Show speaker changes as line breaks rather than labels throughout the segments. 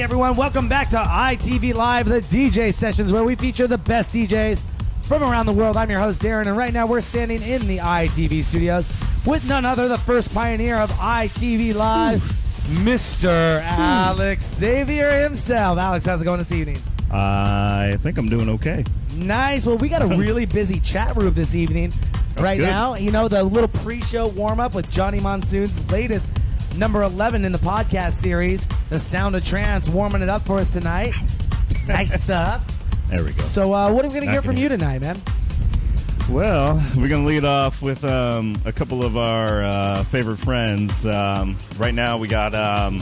Hey everyone, welcome back to ITV Live, the DJ sessions where we feature the best DJs from around the world. I'm your host Darren, and right now we're standing in the ITV studios with none other than the first pioneer of ITV Live, Mr. Alex Xavier himself. Alex, how's it going this evening?
I think I'm doing okay.
Nice. Well, we got a really busy chat room this evening. right
good.
now, you know, the little pre-show warm-up with Johnny Monsoon's latest number 11 in the podcast series, The Sound of Trance, warming it up for us tonight. nice stuff.
There we go.
So, uh, what are we going to hear from you tonight, man?
well, we're going to lead off with um, a couple of our uh, favorite friends. Um, right now, we got um,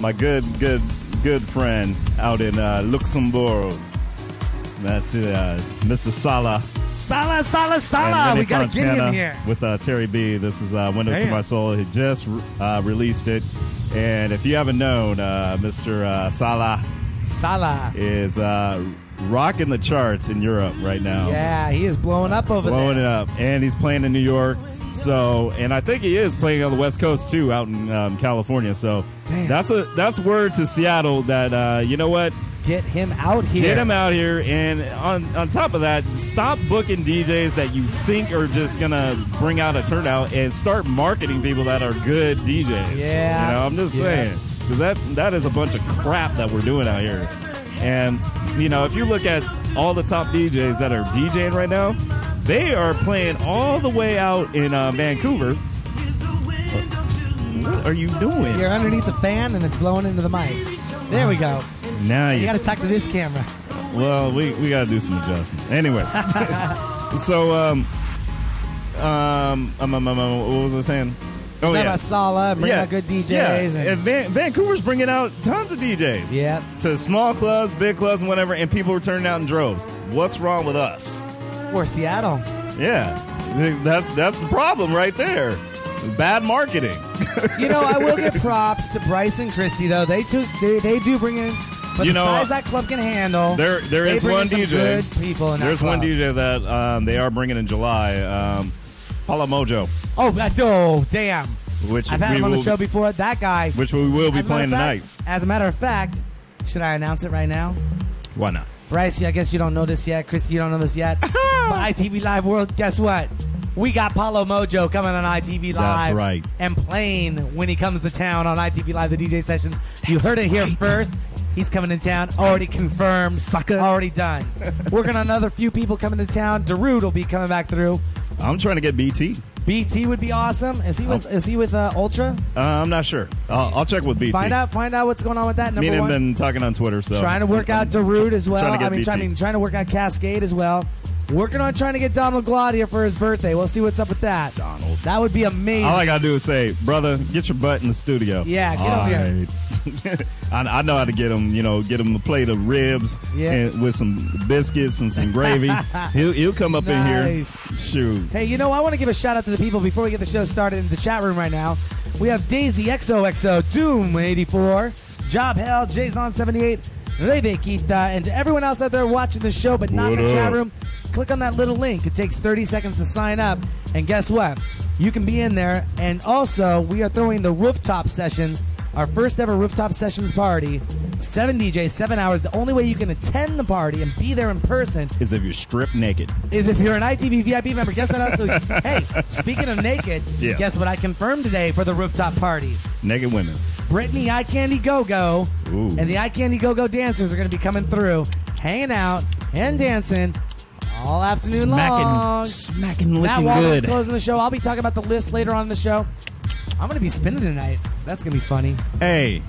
my good, good, good friend out in uh, Luxembourg. That's uh, Mr. Salah.
Sala, Sala,
and
Sala. We got to get him here.
with uh, Terry B. This is uh, Window to My Soul. He just uh, released it. And if you haven't known, uh, Mr. Uh, Salah
Sala.
is uh, rocking the charts in Europe right now.
Yeah, he is blowing up over
blowing
there.
Blowing it up, and he's playing in New York. So, and I think he is playing on the West Coast too, out in um, California. So,
Damn.
that's a that's word to Seattle that uh, you know what,
Get him out here.
get him out here, and on on top of that, stop booking DJs that you think are just gonna bring out a turnout, and start marketing people that are good DJs.
Yeah.
you know, I'm just
Yeah.
saying because that that is a bunch of crap that we're doing out here. And you know, if you look at all the top DJs that are DJing right now, they are playing all the way out in uh, Vancouver. What are you doing?
You're underneath the fan and it's blowing into the mic. There we go.
Now
You
you
got to talk to this camera.
Well, we, we got to do some adjustments. Anyway, so um, um, um, um, um, um, what was I saying? Oh
Talk about Sala, bringing out good DJs.
Yeah,
And,
and Van- Vancouver's bringing out tons of DJs.
Yep.
To small clubs, big clubs, and whatever, and people are turning out in droves. What's wrong with us?
or Seattle.
Yeah, that's that's the problem right there. Bad marketing.
You know, I will give props to Bryce and Christy though. They took they, they do bring in for
You
the
know,
size that club can handle.
There, there
in
one DJ.
Good people in that
There's one. DJ that um, they are bringing in July. Um, Paula Mojo,
Oh, that, oh, damn!
which
I've had
we
him on the show before. That guy.
which we will be
As a matter
playing
of
tonight.
As a matter of fact, should I announce it right now?
Why not?
Bryce, I guess you don't know this yet. Christy, you don't know this yet. but ITV Live World, guess what? We got Paulo Mojo coming on ITV Live.
That's right.
And playing when he comes to town on ITV Live, the DJ sessions. you heard it here first. He's coming to town. Already confirmed.
Sucker.
Already done. Working on another few people coming to town. Darude will be coming back through.
I'm trying to get BT.
BT would be awesome. Is he with?
Oh.
Is he with uh, Ultra?
Uh, I'm not sure. I'll, I'll check with BT.
Find out. Find out what's going on with that.
Me
Number
and him
one.
been talking on Twitter. So
trying to work out Darude as well.
trying to get
I mean,
BT.
trying, trying to work out Kaskade as well. Working on trying to get Donald Glaude here for his birthday. We'll see what's up with that.
Donald.
That would be amazing.
All I gotta do is say, brother, get your butt in the studio.
Yeah, get over here.
here. I, I know how to get him. You know, get him a plate of ribs
Yeah.
and with some biscuits and some gravy. he'll he'll come up in here.
Nice.
Shoot.
Hey, you know, I want to give a shout out to the people before we get the show started in the chat room right now. We have Daisy XOXO, Doom 84, Job Hell, Jason 78, Rebequita, and to everyone else out there watching the show but not in
What
the chat room, click on that little link. It takes 30 seconds to sign up. And guess what? You can be in there. And also, we are throwing the rooftop sessions, our first ever rooftop sessions party. Seven DJs, seven hours. The only way you can attend the party and be there in person
Is if you're stripped naked.
is if you're an ITV VIP member. Guess what else? hey, speaking of naked,
Yes.
guess what I confirmed today for the rooftop party?
Naked women.
Brittany Eye Candy Go Go
Ooh.
and the Eye Candy Go Go dancers are going to be coming through, hanging out and dancing all afternoon long.
smacking,
Matt
looking
Waldman's
good.
closing the show. I'll be talking about the list later on in the show. I'm going to be spinning tonight. That's going to be funny.
Hey.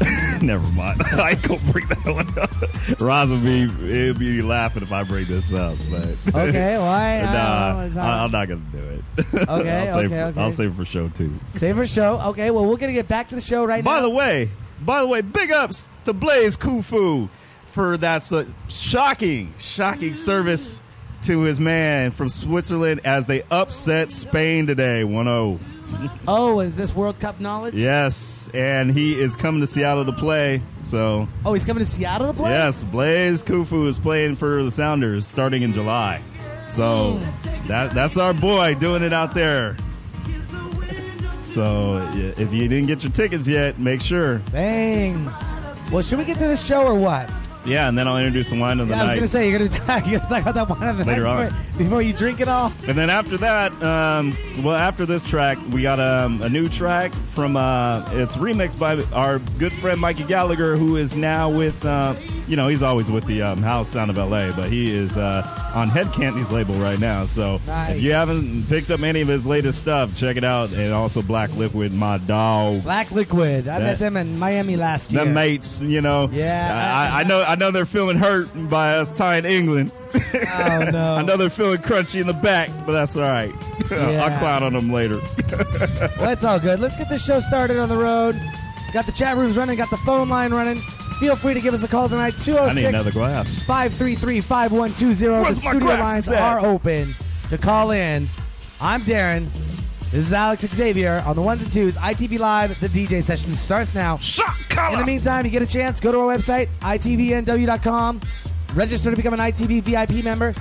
Never mind. I ain't gonna bring that one up. Roz will be he'll be laughing if I bring this up, but
Okay, why? I
nah, I,
on.
I'm not gonna do it.
Okay,
I'll save,
okay, okay.
I'll save it for show two.
Save for show. Okay, well, we're going to get back to the show right
By
now.
By the way, by the way, big ups to Blaise Nkufo for that shocking, shocking service to his man from Switzerland as they upset Spain today, 1-0.
oh, is this World Cup knowledge?
Yes, and he is coming to Seattle to play. So,
Oh, he's coming to Seattle to play?
yes, Blaise Nkufo is playing for the Sounders starting in July. So, that that's our boy doing it out there. So if you didn't get your tickets yet, make sure.
Bang. Well, should we get to the show or what?
Yeah, and then I'll introduce the wine of the
Yeah, I was
night.
gonna say you're gonna talk, you're gonna talk about that wine of the
Later
night
on.
before, before you drink it all.
And then after that, um, well, after this track, we got um, a new track from uh, it's remixed by our good friend Mikey Gallagher, who is now with, uh, you know, he's always with the um, House Sound of LA, but he is uh, on Hed Kandi's label right now. So
Nice.
if you haven't picked up any of his latest stuff, check it out. And also Black Liquid, my dog.
Black Liquid. I
That-
met them in Miami last year.
The mates, you know.
Yeah.
I, I know. I know they're feeling hurt by us tying England.
Oh no.
I know they're feeling crunchy in the back, but that's all right.
Yeah.
I'll clown on them later.
Well, it's all good. Let's get this show started on the road. Got the chat rooms running, got the phone line running. Feel free to give us a call tonight,
oh I
206 533 5120. The studio lines are open to call in. I'm Darren. This is Alex Xavier on the ones and twos. ITV Live, the DJ session starts now.
Shot
In the meantime, you get a chance, go to our website, itvnw.com, register to become an ITV VIP member,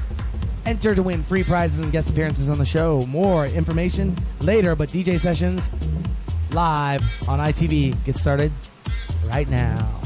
enter to win free prizes and guest appearances on the show. More information later, but DJ sessions live on ITV get started right now.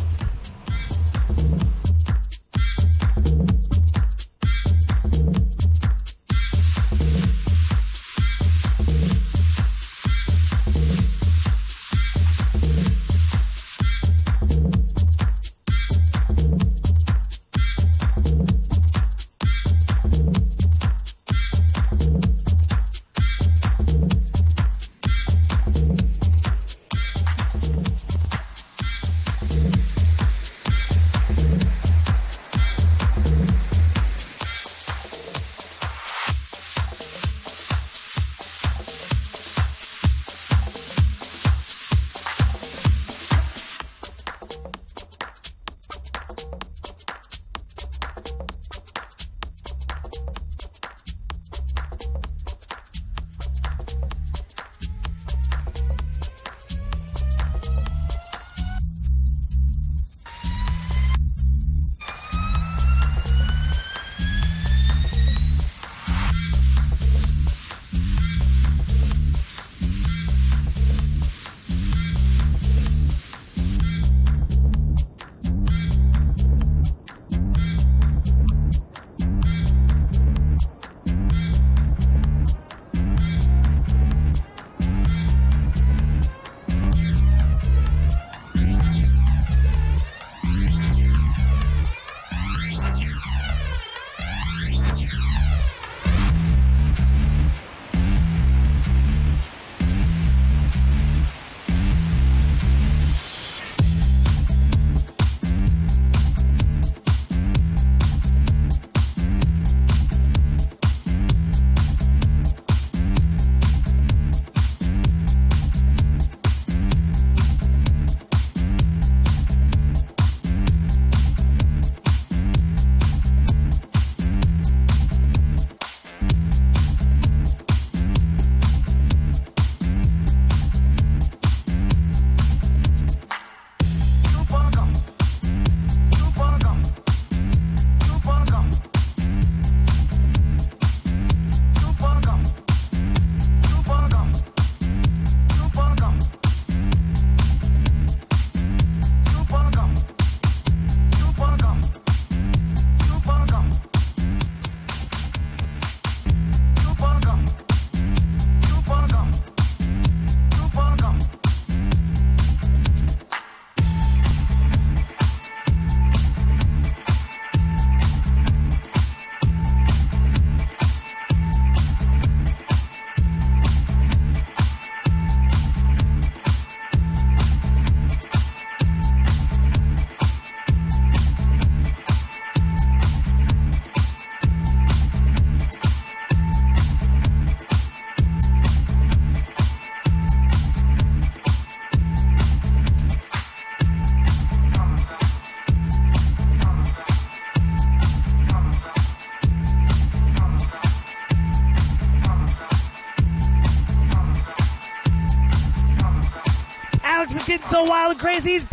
He's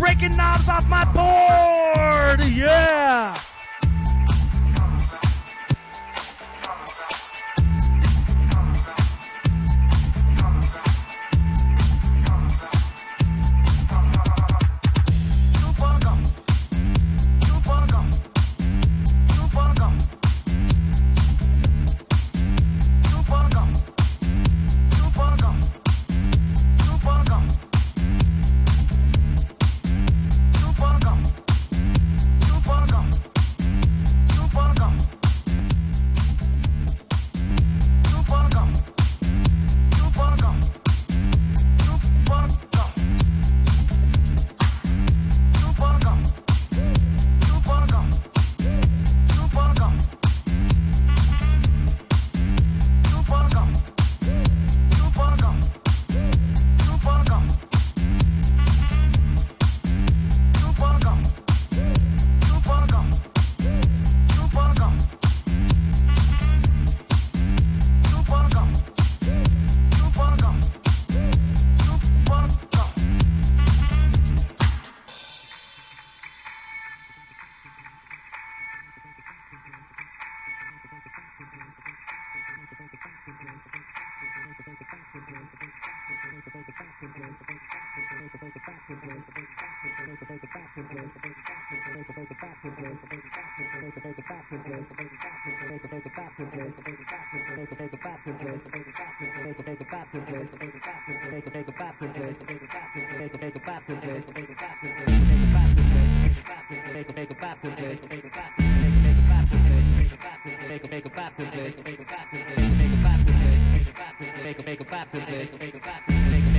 Take a backward take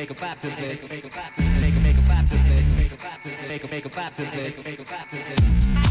make a baptism, make a baptism, make a baptism, make a baptism, make a baptism, make a baptism.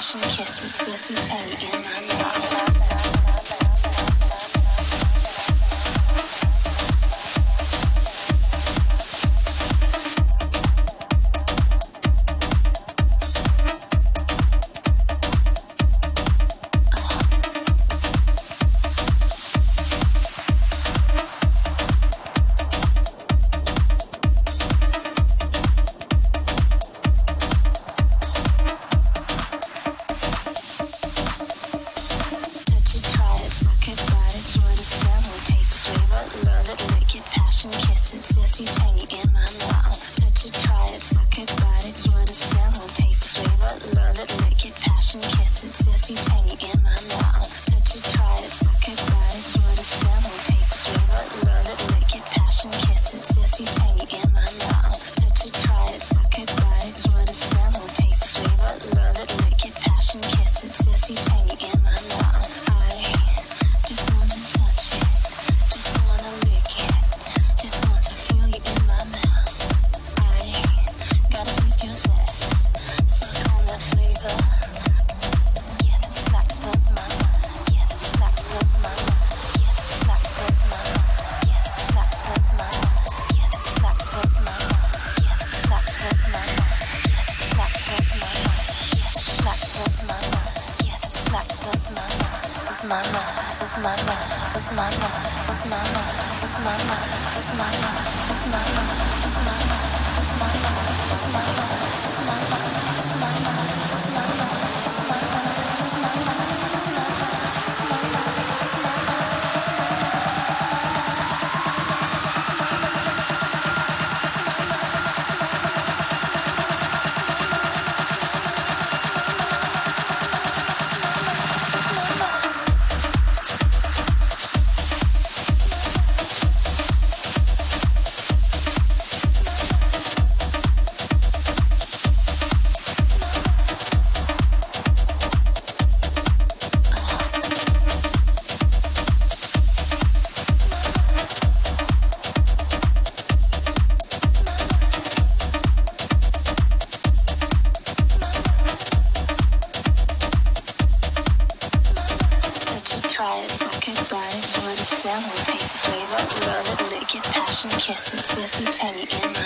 passion kiss and sizzle toe in my
mouth. Jesse can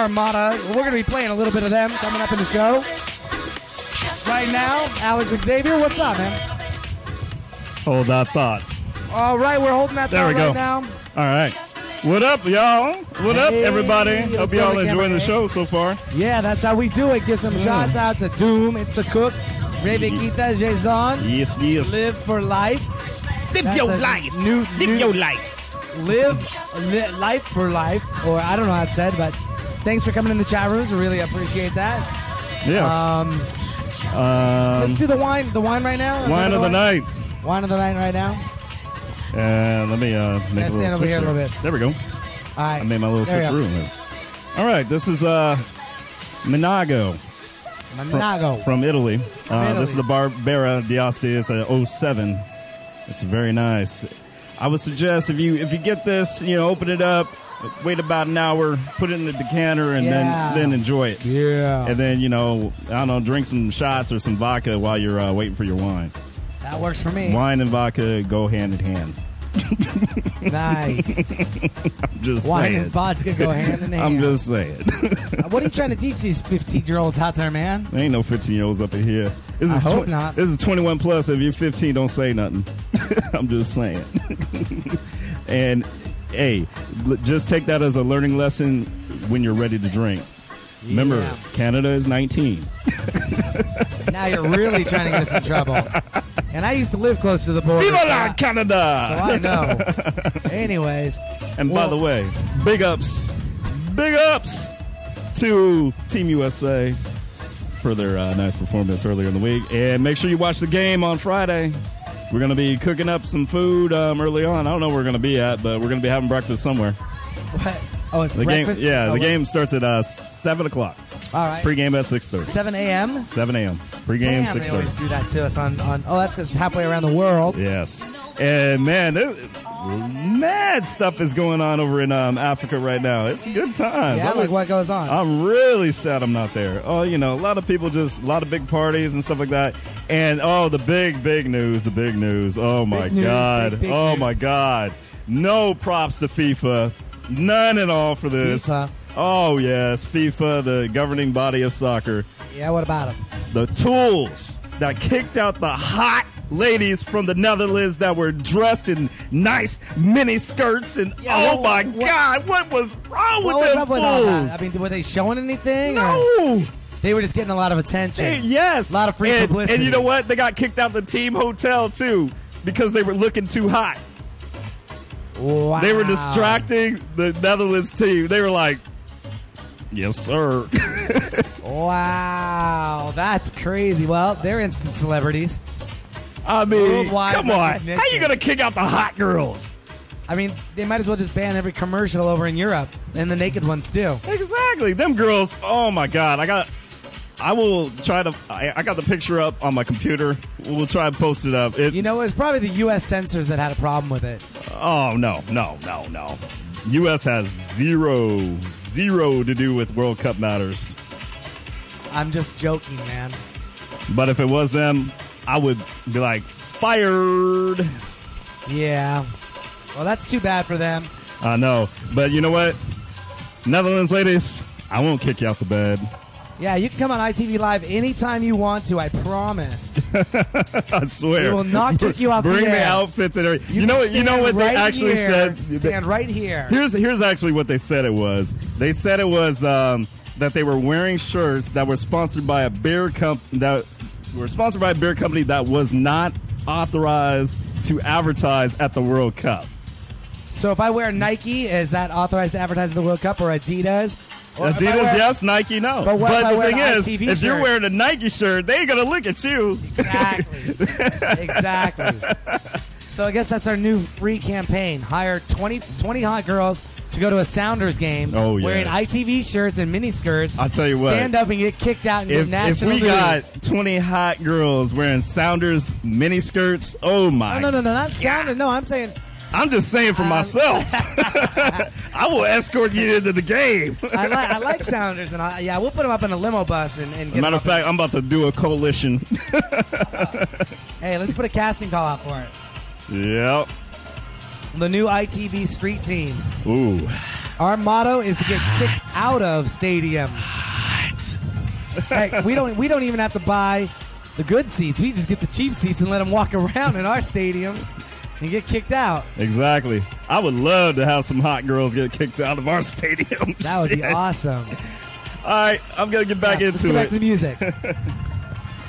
Armada. We're going to be playing a little bit of them coming up in the show. Right now, Alex Xavier, what's up, man?
Hold that thought.
All right, we're holding that
There
thought
we go.
right now.
All right. What up, y'all? What up, everybody? Hope y'all enjoying
camera,
the
hey.
show so far.
Yeah, that's how we do it. Give some shots out to Doom. It's the cook. Rebequita Jason.
Yes, yes.
Live for life.
Live
That's
your life.
new-
Live
new-
your life.
Live li- life for life. Or I don't know how it's said, but thanks for coming in the chat rooms. We really appreciate that.
Yes.
Um,
Um,
let's do the wine. The wine right now.
Wine of the night.
Wine of the night right now.
And let me uh, make
Yeah,
a little
stand over
switch
here a little bit.
There we go.
All right.
I made my little
There you go.
switcheroo. All right, this is uh, Minago from, from Italy. Uh,
Italy.
This is the Barbera d'Asti. It's a 07. It's very nice. I would suggest if you if you get this, you know, open it up, wait about an hour, put it in the decanter, and
Yeah.
then then enjoy it.
yeah.
And then you know, I don't know, drink some shots or some vodka while you're uh, waiting for your wine.
that works for me.
Wine and vodka go hand in hand.
Nice.
I'm just
Wine
saying.
and vodka go hand in hand.
I'm just saying.
Uh, what are you trying to teach these 15 year olds out there, man?
There ain't no 15 year olds up in here. This
I
is
hope
tw-
not.
This is 21 plus. If you're 15, don't say nothing. I'm just saying. and hey, l- just take that as a learning lesson when you're ready to drink. Remember, Canada is 19.
Now you're really trying to get us in trouble. And I used to live close to the border.
Viva
so
la
I-
Canada!
So I know. Anyways,
And by the way, big ups, big ups to Team USA for their uh, nice performance earlier in the week. And make sure you watch the game on Friday. We're going to be cooking up some food um, early on. I don't know where we're going to be at, but we're going to be having breakfast somewhere.
what? Oh, it's
The
breakfast.
game, yeah,
Oh,
the
what-
game starts at uh, seven o'clock.
All right.
Pregame at six thirty.
7 a.m.
Seven a.m. Pregame
Damn,
6.30.
they always do that to us on. on oh, that's because it's halfway around the world.
Yes, and man, mad stuff is going on over in um, Africa right now. It's good times.
Yeah,
I'm-
like what goes on?
I'm really sad I'm not there. Oh, you know, a lot of people just a lot of big parties and stuff like that. And oh, the big big news, the big news. Oh my
news,
god.
big, big
oh
news.
my god. No props to FIFA. None at all for this.
FIFA.
Oh yes, FIFA, the governing body of soccer.
yeah, what about them?
The tools that kicked out the hot ladies from the Netherlands that were dressed in nice mini skirts and
Yeah,
oh
what-
my
what-
god, what was wrong
What
with
was
them
up with all that? I mean, were they showing anything?
No.
They were just getting a lot of attention.
Hey, yes.
A lot of free
and,
publicity.
And you know what? They got kicked out the team hotel too because they were looking too hot.
Wow.
They were distracting the Netherlands team. They were like, "Yes, sir."
Wow, that's crazy. Well, they're instant celebrities.
I mean,
Worldwide
come on. How you gonna kick out the hot girls?
I mean, they might as well just ban every commercial over in Europe and the naked ones too.
Exactly. Them girls. Oh my god. I got. I will try to. I, I got the picture up on my computer. We'll try and post it up. It,
You know, it was probably the U.S. censors that had a problem with it.
oh no, no, no, no. U.S. has zero, zero to do with World Cup matters.
I'm just joking, man.
But if it was them, I would be like fired.
Yeah. Well, that's too bad for them.
I know. But you know what? Netherlands ladies, I won't kick you out the bed.
Yeah, you can come on ITV Live anytime you want to. I promise.
I swear.
We will not kick you off the
Bring the,
air.
outfits and everything. You,
can
know what? You know
stand
what they
right
actually
here.
said.
Stand right here.
Here's here's actually what they said it was. They said it was um, that they were wearing shirts that were sponsored by a beer comp that were sponsored by a beer company that was not authorized to advertise at the World Cup.
So if I wear Nike, is that authorized to advertise at the World Cup or Adidas? If
Adidas, yes. Nike, no.
But what if
the thing is,
ITV
if you're wearing a Nike shirt, they ain't gonna look at you.
Exactly. exactly. So I guess that's our new free campaign. Hire 20, 20 hot girls to go to a Sounders game
Oh, yes.
wearing ITV shirts and mini skirts.
I'll tell you what.
Stand up and get kicked out and
If, if
national
we
news.
got 20 hot girls wearing Sounders mini skirts, oh my!
no, no, no, no, not Sounders. No, I'm saying
I'm just saying for
Um,
myself. I will escort you into the game.
I like I like Sounders, and I, yeah, we'll put them up in a limo bus and, and get
Matter of fact, I'm about to do a coalition.
Hey, let's put a casting call out for it.
yep.
The new ITV Street Team.
Ooh.
Our motto is to get kicked out of stadiums. Heck, we don't we don't even have to buy the good seats. We just get the cheap seats and let them walk around in our stadiums and get kicked out.
Exactly. I would love to have some hot girls get kicked out of our stadium.
That would be
Shit.
awesome.
All right, I'm gonna get back
let's
into
get back to the music.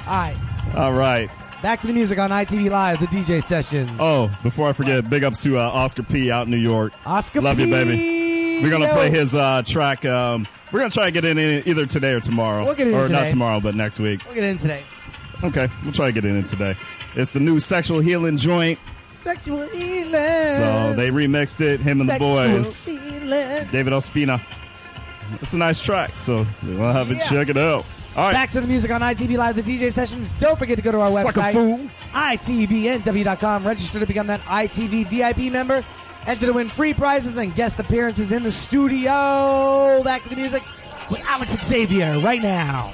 All right,
All right.
back to the music on ITV Live, the DJ session.
Oh, before I forget, big ups to uh, Oscar P out in New York.
Oscar P.
Love
P.
you, baby. We're gonna
Yo.
play his uh, track. Um, we're gonna try to get it in either today or tomorrow.
We'll get it in
or not
today.
tomorrow, but next week.
We'll get in today.
Okay, we'll try to get it in today. It's the new sexual healing joint.
Sexual healing.
So they remixed it. Him and the boys.
healing.
David Ospina. It's a nice track, so we'll have to
Yeah.
check it out. All right.
Back to the music on ITV Live, the DJ sessions. Don't forget to go to our
Sucker
website, itvnw.com. Register to become that ITV VIP member. Enter to win free prizes and guest appearances in the studio. Back to the music with Alex Xavier right now.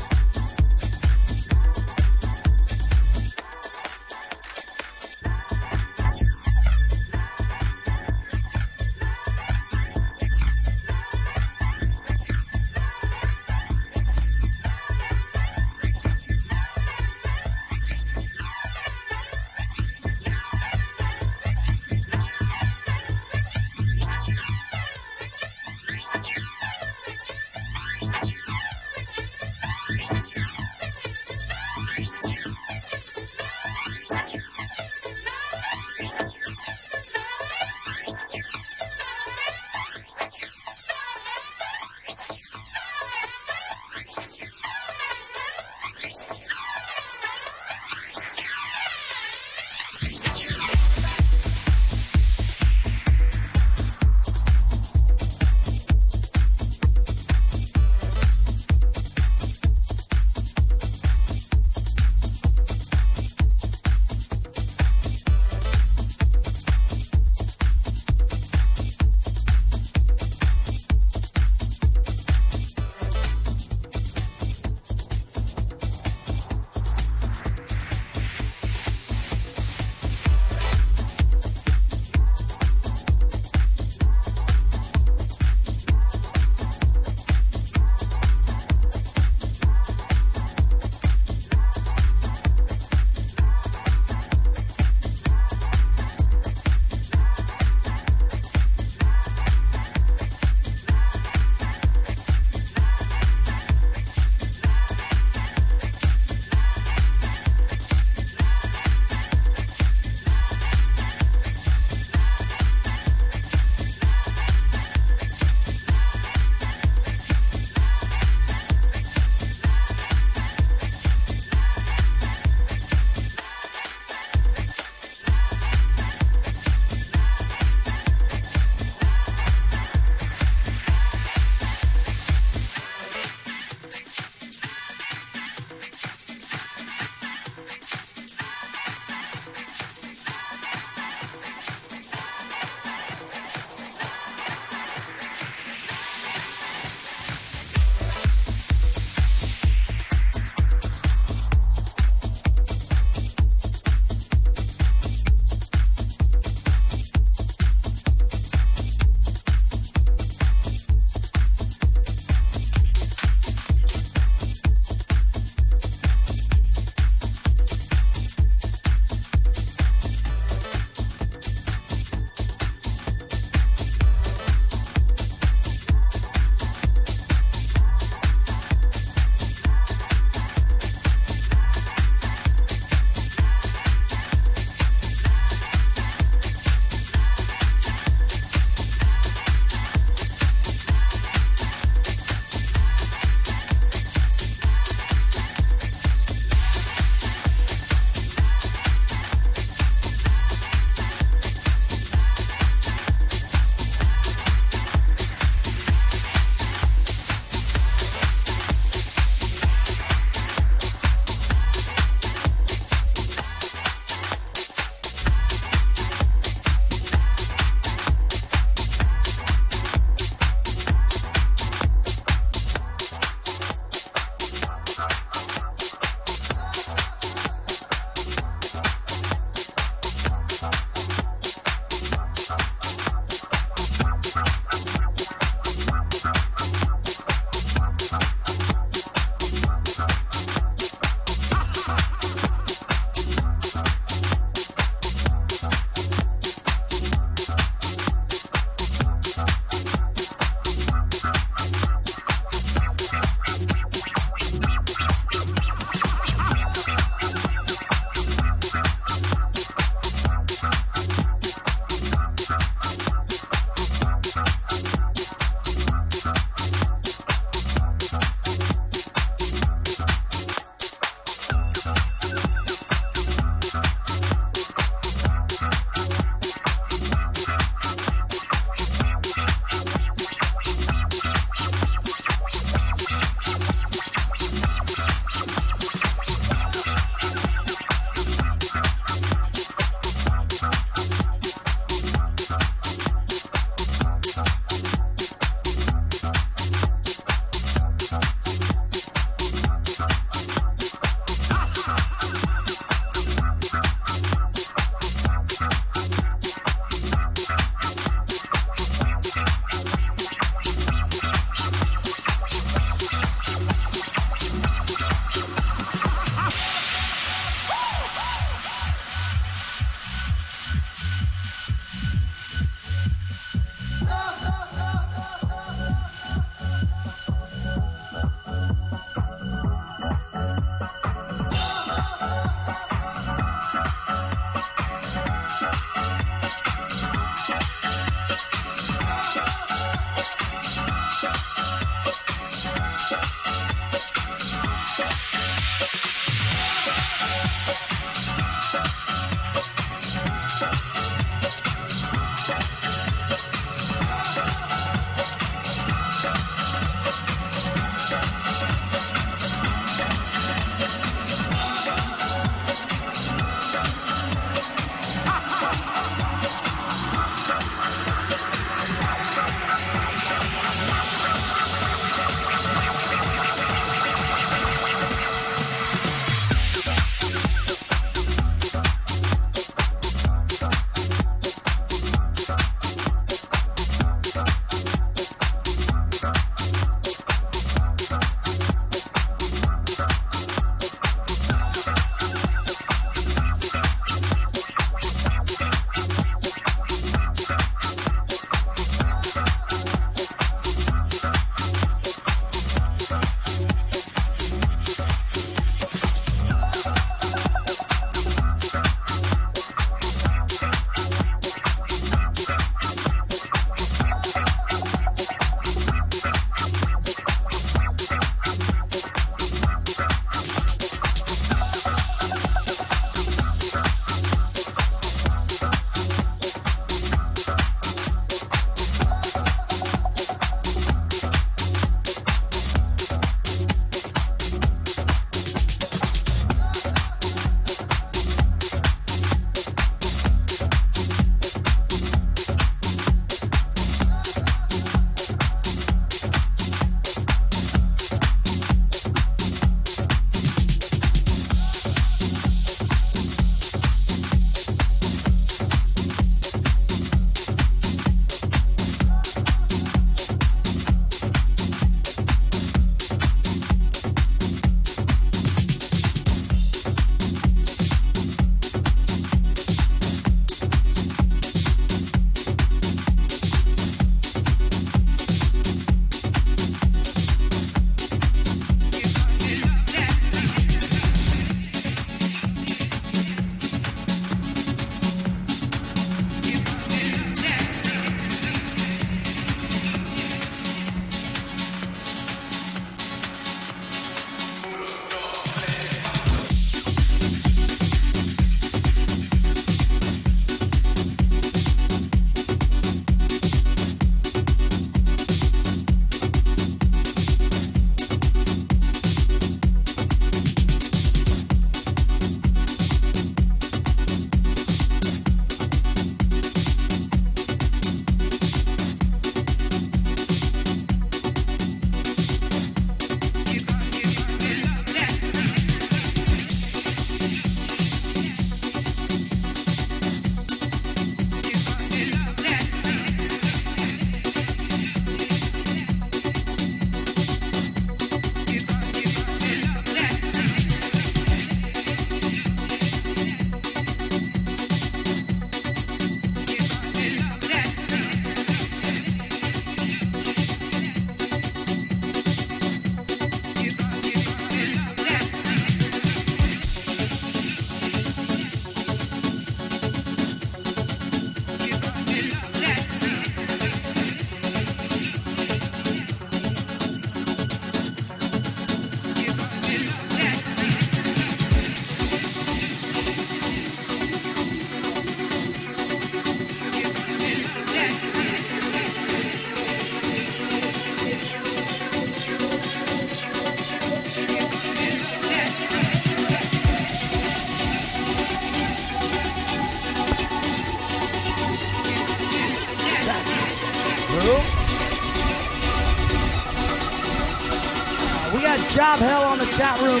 Chat room,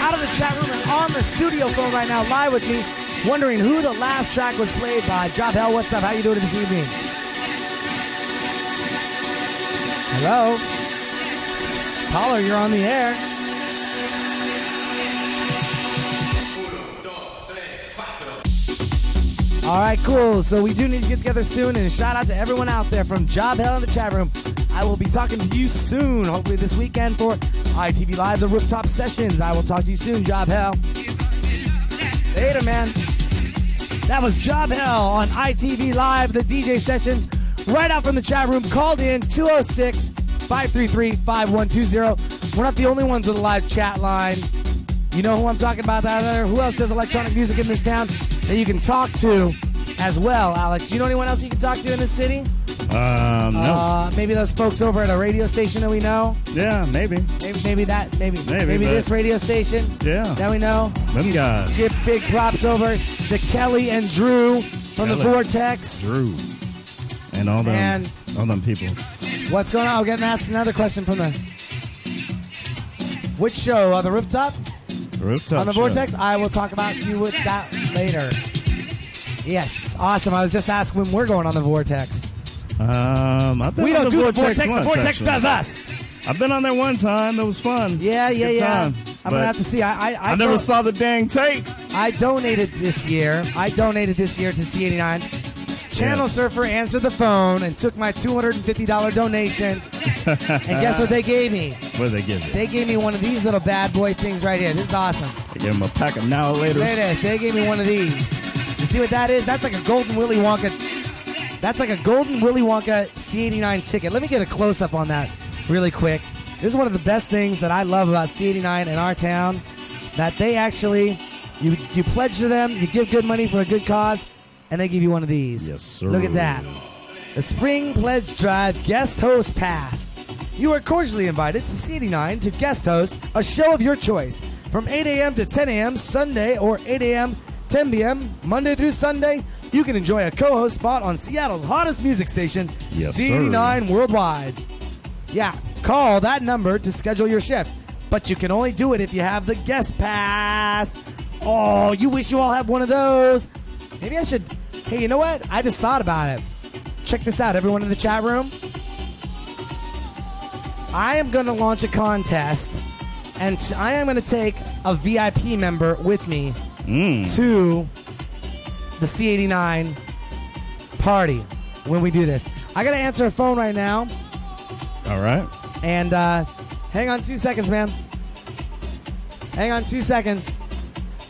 out of the chat room and on the studio phone right now, live with me, wondering who the last track was played by. Job Hell, what's up? How you doing this evening? Hello? Caller, you're on the air. All right, cool. So we do need to get together soon, and shout out to everyone out there from Job Hell in the chat room. I will be talking to you soon, hopefully this weekend for ITV Live, the rooftop sessions. I will talk to you soon, Job Hell. Later, man. That was Job Hell on ITV Live, the DJ sessions, right out from the chat room. Called in 206 533 5120. We're not the only ones with a live chat line. You know who I'm talking about out there? Who else does electronic music in this town that you can talk to as well, Alex? Do you know anyone else you can talk to in the city?
Um, no.
Uh, maybe those folks over at a radio station that we know.
yeah, maybe.
Maybe, maybe that. Maybe
Maybe,
maybe this radio station
Yeah.
that we know.
Them guys.
Give big props over to Kelly and Drew from the Vortex.
Drew. And all them,
And-
all them peoples.
What's going on? I'm getting asked another question from the. Which show? On the rooftop?
Rooftop
on the
show.
Vortex? I will talk about you with that later. Yes, awesome. I was just asked when we're going on the Vortex.
Um, I've been
We
on
don't
the
do the
Vortex
Vortex. The Vortex
actually.
does us.
I've been on there one time. It was fun.
Yeah, yeah,
Good
yeah.
time.
I'm gonna have to see. I I, I,
I never saw the dang tape.
I donated this year. I donated this year to C89. Channel
Yes.
Surfer answered the phone and took my $250 donation. and guess what they gave me?
What did they give you?
They gave me one of these little bad boy things right here. This is awesome.
They gave him a pack of now later.
Look at this. They gave me one of these. You see what that is? That's like a golden Willy Wonka. That's like a golden Willy Wonka C89 ticket. Let me get a close up on that really quick. This is one of the best things that I love about C89 in our town. That they actually, you you pledge to them, you give good money for a good cause, and they give you one of these.
Yes, sir.
Look at that. The Spring Pledge Drive Guest Host Pass. You are cordially invited to C89 to guest host a show of your choice from 8 a.m. to 10 a.m. Sunday or 8 a.m. 10 p.m. Monday through Sunday. You can enjoy a co-host spot on Seattle's hottest music station,
Yes,
C89 Worldwide. Yeah, call that number to schedule your shift, but you can only do it if you have the guest pass. Oh, you wish you all had one of those. Maybe I should. Hey, you know what? I just thought about it. Check this out, everyone in the chat room. I am going to launch a contest, and I am going to take a VIP member with me to the C89 party when we do this. I got to answer a phone right now,
All right.
and uh, hang on two seconds, man. Hang on two seconds.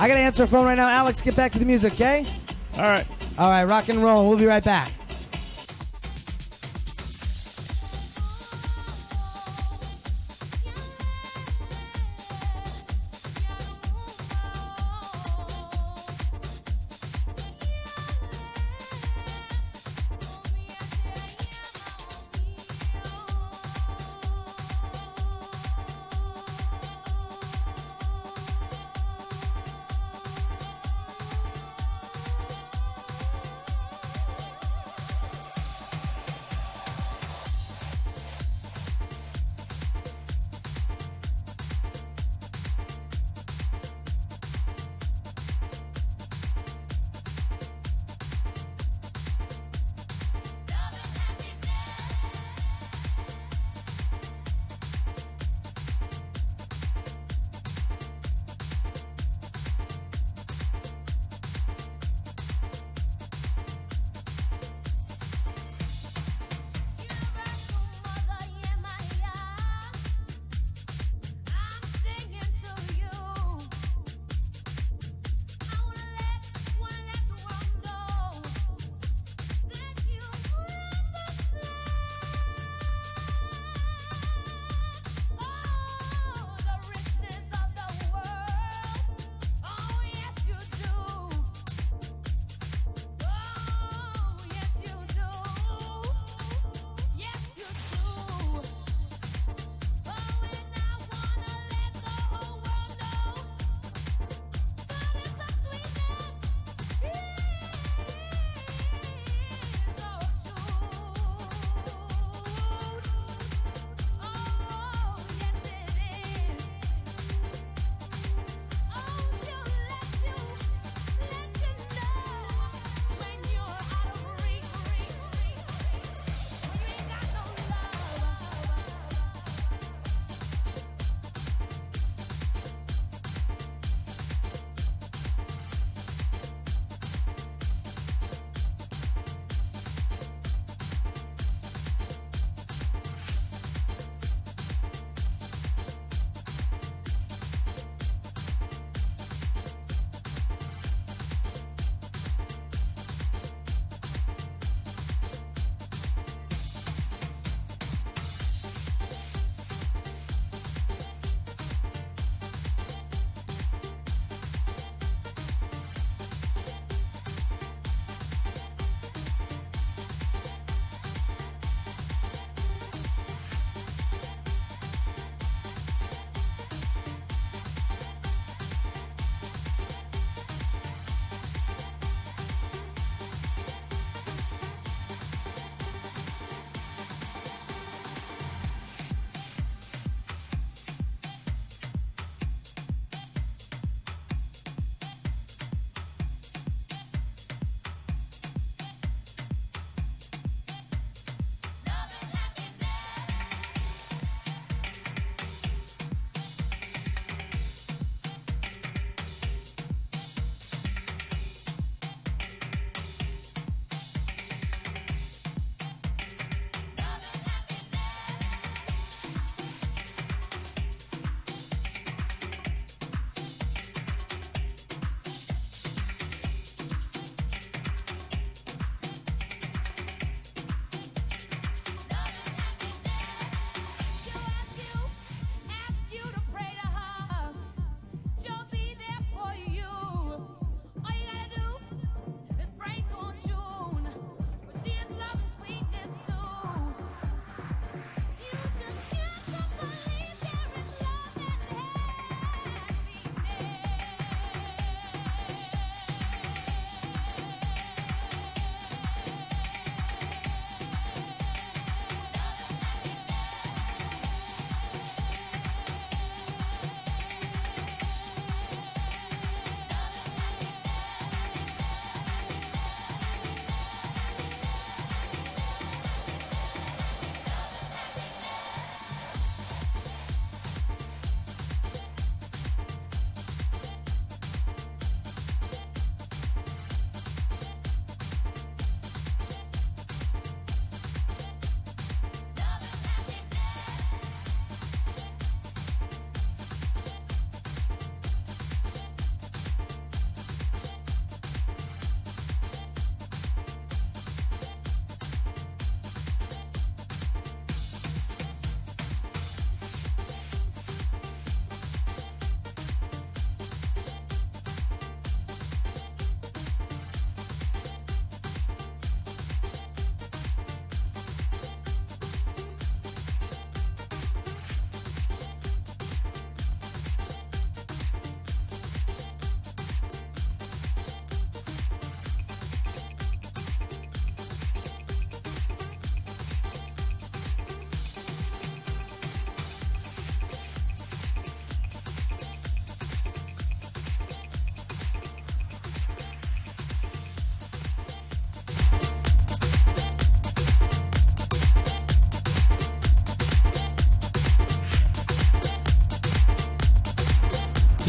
I got to answer a phone right now. Alex, get back to the music, okay?
All right.
All right, rock and roll. We'll be right back.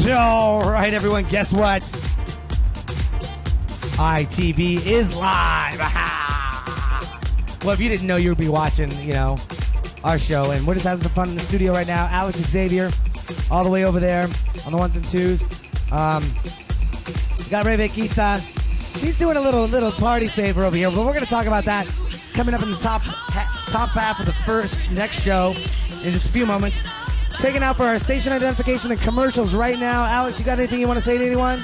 All right, everyone, guess what? ITV is live. well, if you didn't know, you would be watching, you know, our show. And we're just having some fun in the studio right now. Alex Xavier, all the way over there on the ones and twos. Um, we got Rebequita. She's doing a little little party favor over here, but we're going to talk about that coming up in the top top half of the first next show in just a few moments. Taking out for our station identification and commercials right now. Alex, you got anything you want to say to anyone?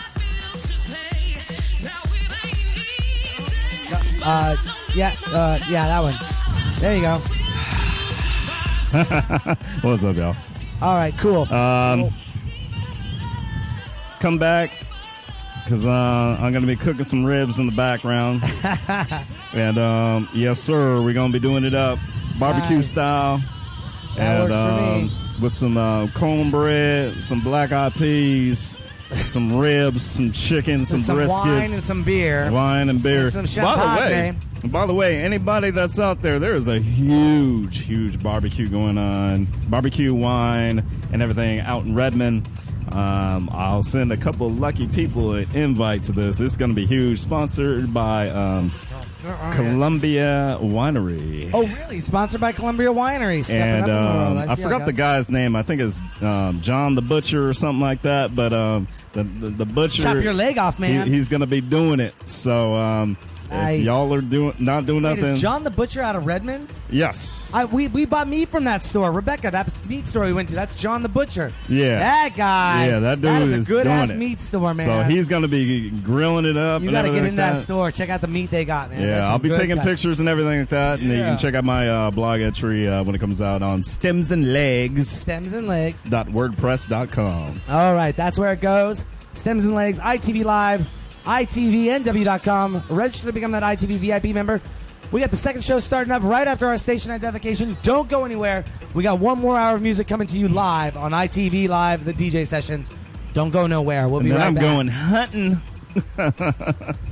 Uh, yeah, uh, yeah, that one. There you go.
What's up, y'all?
All right, cool.
Um, come back because uh, I'm going to be cooking some ribs in the background. and um, yes, sir, we're going to be doing it up barbecue
Nice.
style.
That
and
works for me.
With some uh, cornbread, some black eyed peas, some ribs, some chicken, some,
some
briskets.
wine and some beer.
Wine and beer.
And some
by the way, by the way, anybody that's out there, there is a huge, huge barbecue going on. Barbecue wine and everything out in Redmond. Um, I'll send a couple lucky people an invite to this. It's going to be huge. Sponsored by um, Columbia Winery.
Oh, really? Sponsored by Columbia Winery. Stepping
and
up in the world.
um,
I
I forgot the guy's name. I think it's um, John the Butcher or something like that. But um, the, the the butcher,
Chop your leg off, man.
he- he's going to be doing it. So um,
Nice.
if y'all are doing not doing
Wait,
nothing,
is John the Butcher out of Redmond?
yes,
I, we, we bought meat from that store. Rebecca, that meat store we went to, that's John the Butcher.
Yeah.
That guy.
yeah, that dude
That is
is
a good
doing
ass
it.
meat store, man.
So he's going to be grilling it up.
You got to get in
like
that store. Check out the meat they got, man.
Yeah, I'll be taking pictures and everything like that, and you can check out my uh, blog entry uh, when it comes out on stems and legs.
Stems and legs.
Dot wordpress.com.
All right, that's where it goes. Stems and legs, ITV Live, ITVNW.com. Register to become that ITV VIP member. We got the second show starting up right after our station identification. Don't go anywhere. We got one more hour of music coming to you live on ITV Live, the DJ sessions. Don't go nowhere. We'll
And
be
then
right
I'm
back.
going hunting.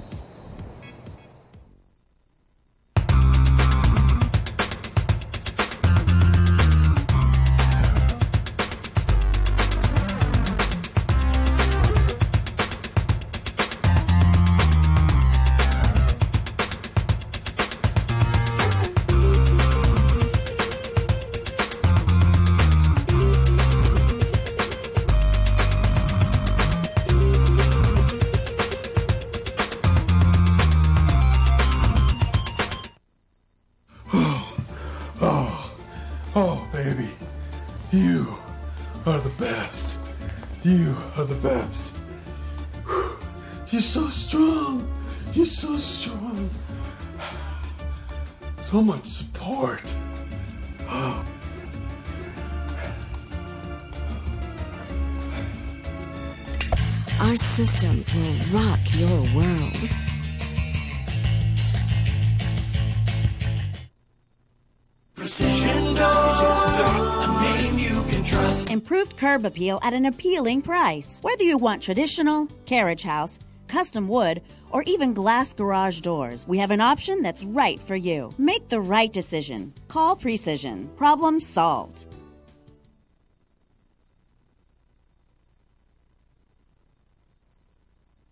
so strong. So much support.
Our systems will rock your world. Precision Door,
Improved curb appeal at an appealing price. Whether you want traditional, carriage house, custom wood, or even glass garage doors, we have an option that's right for you. Make the right decision. Call Precision. Problem solved.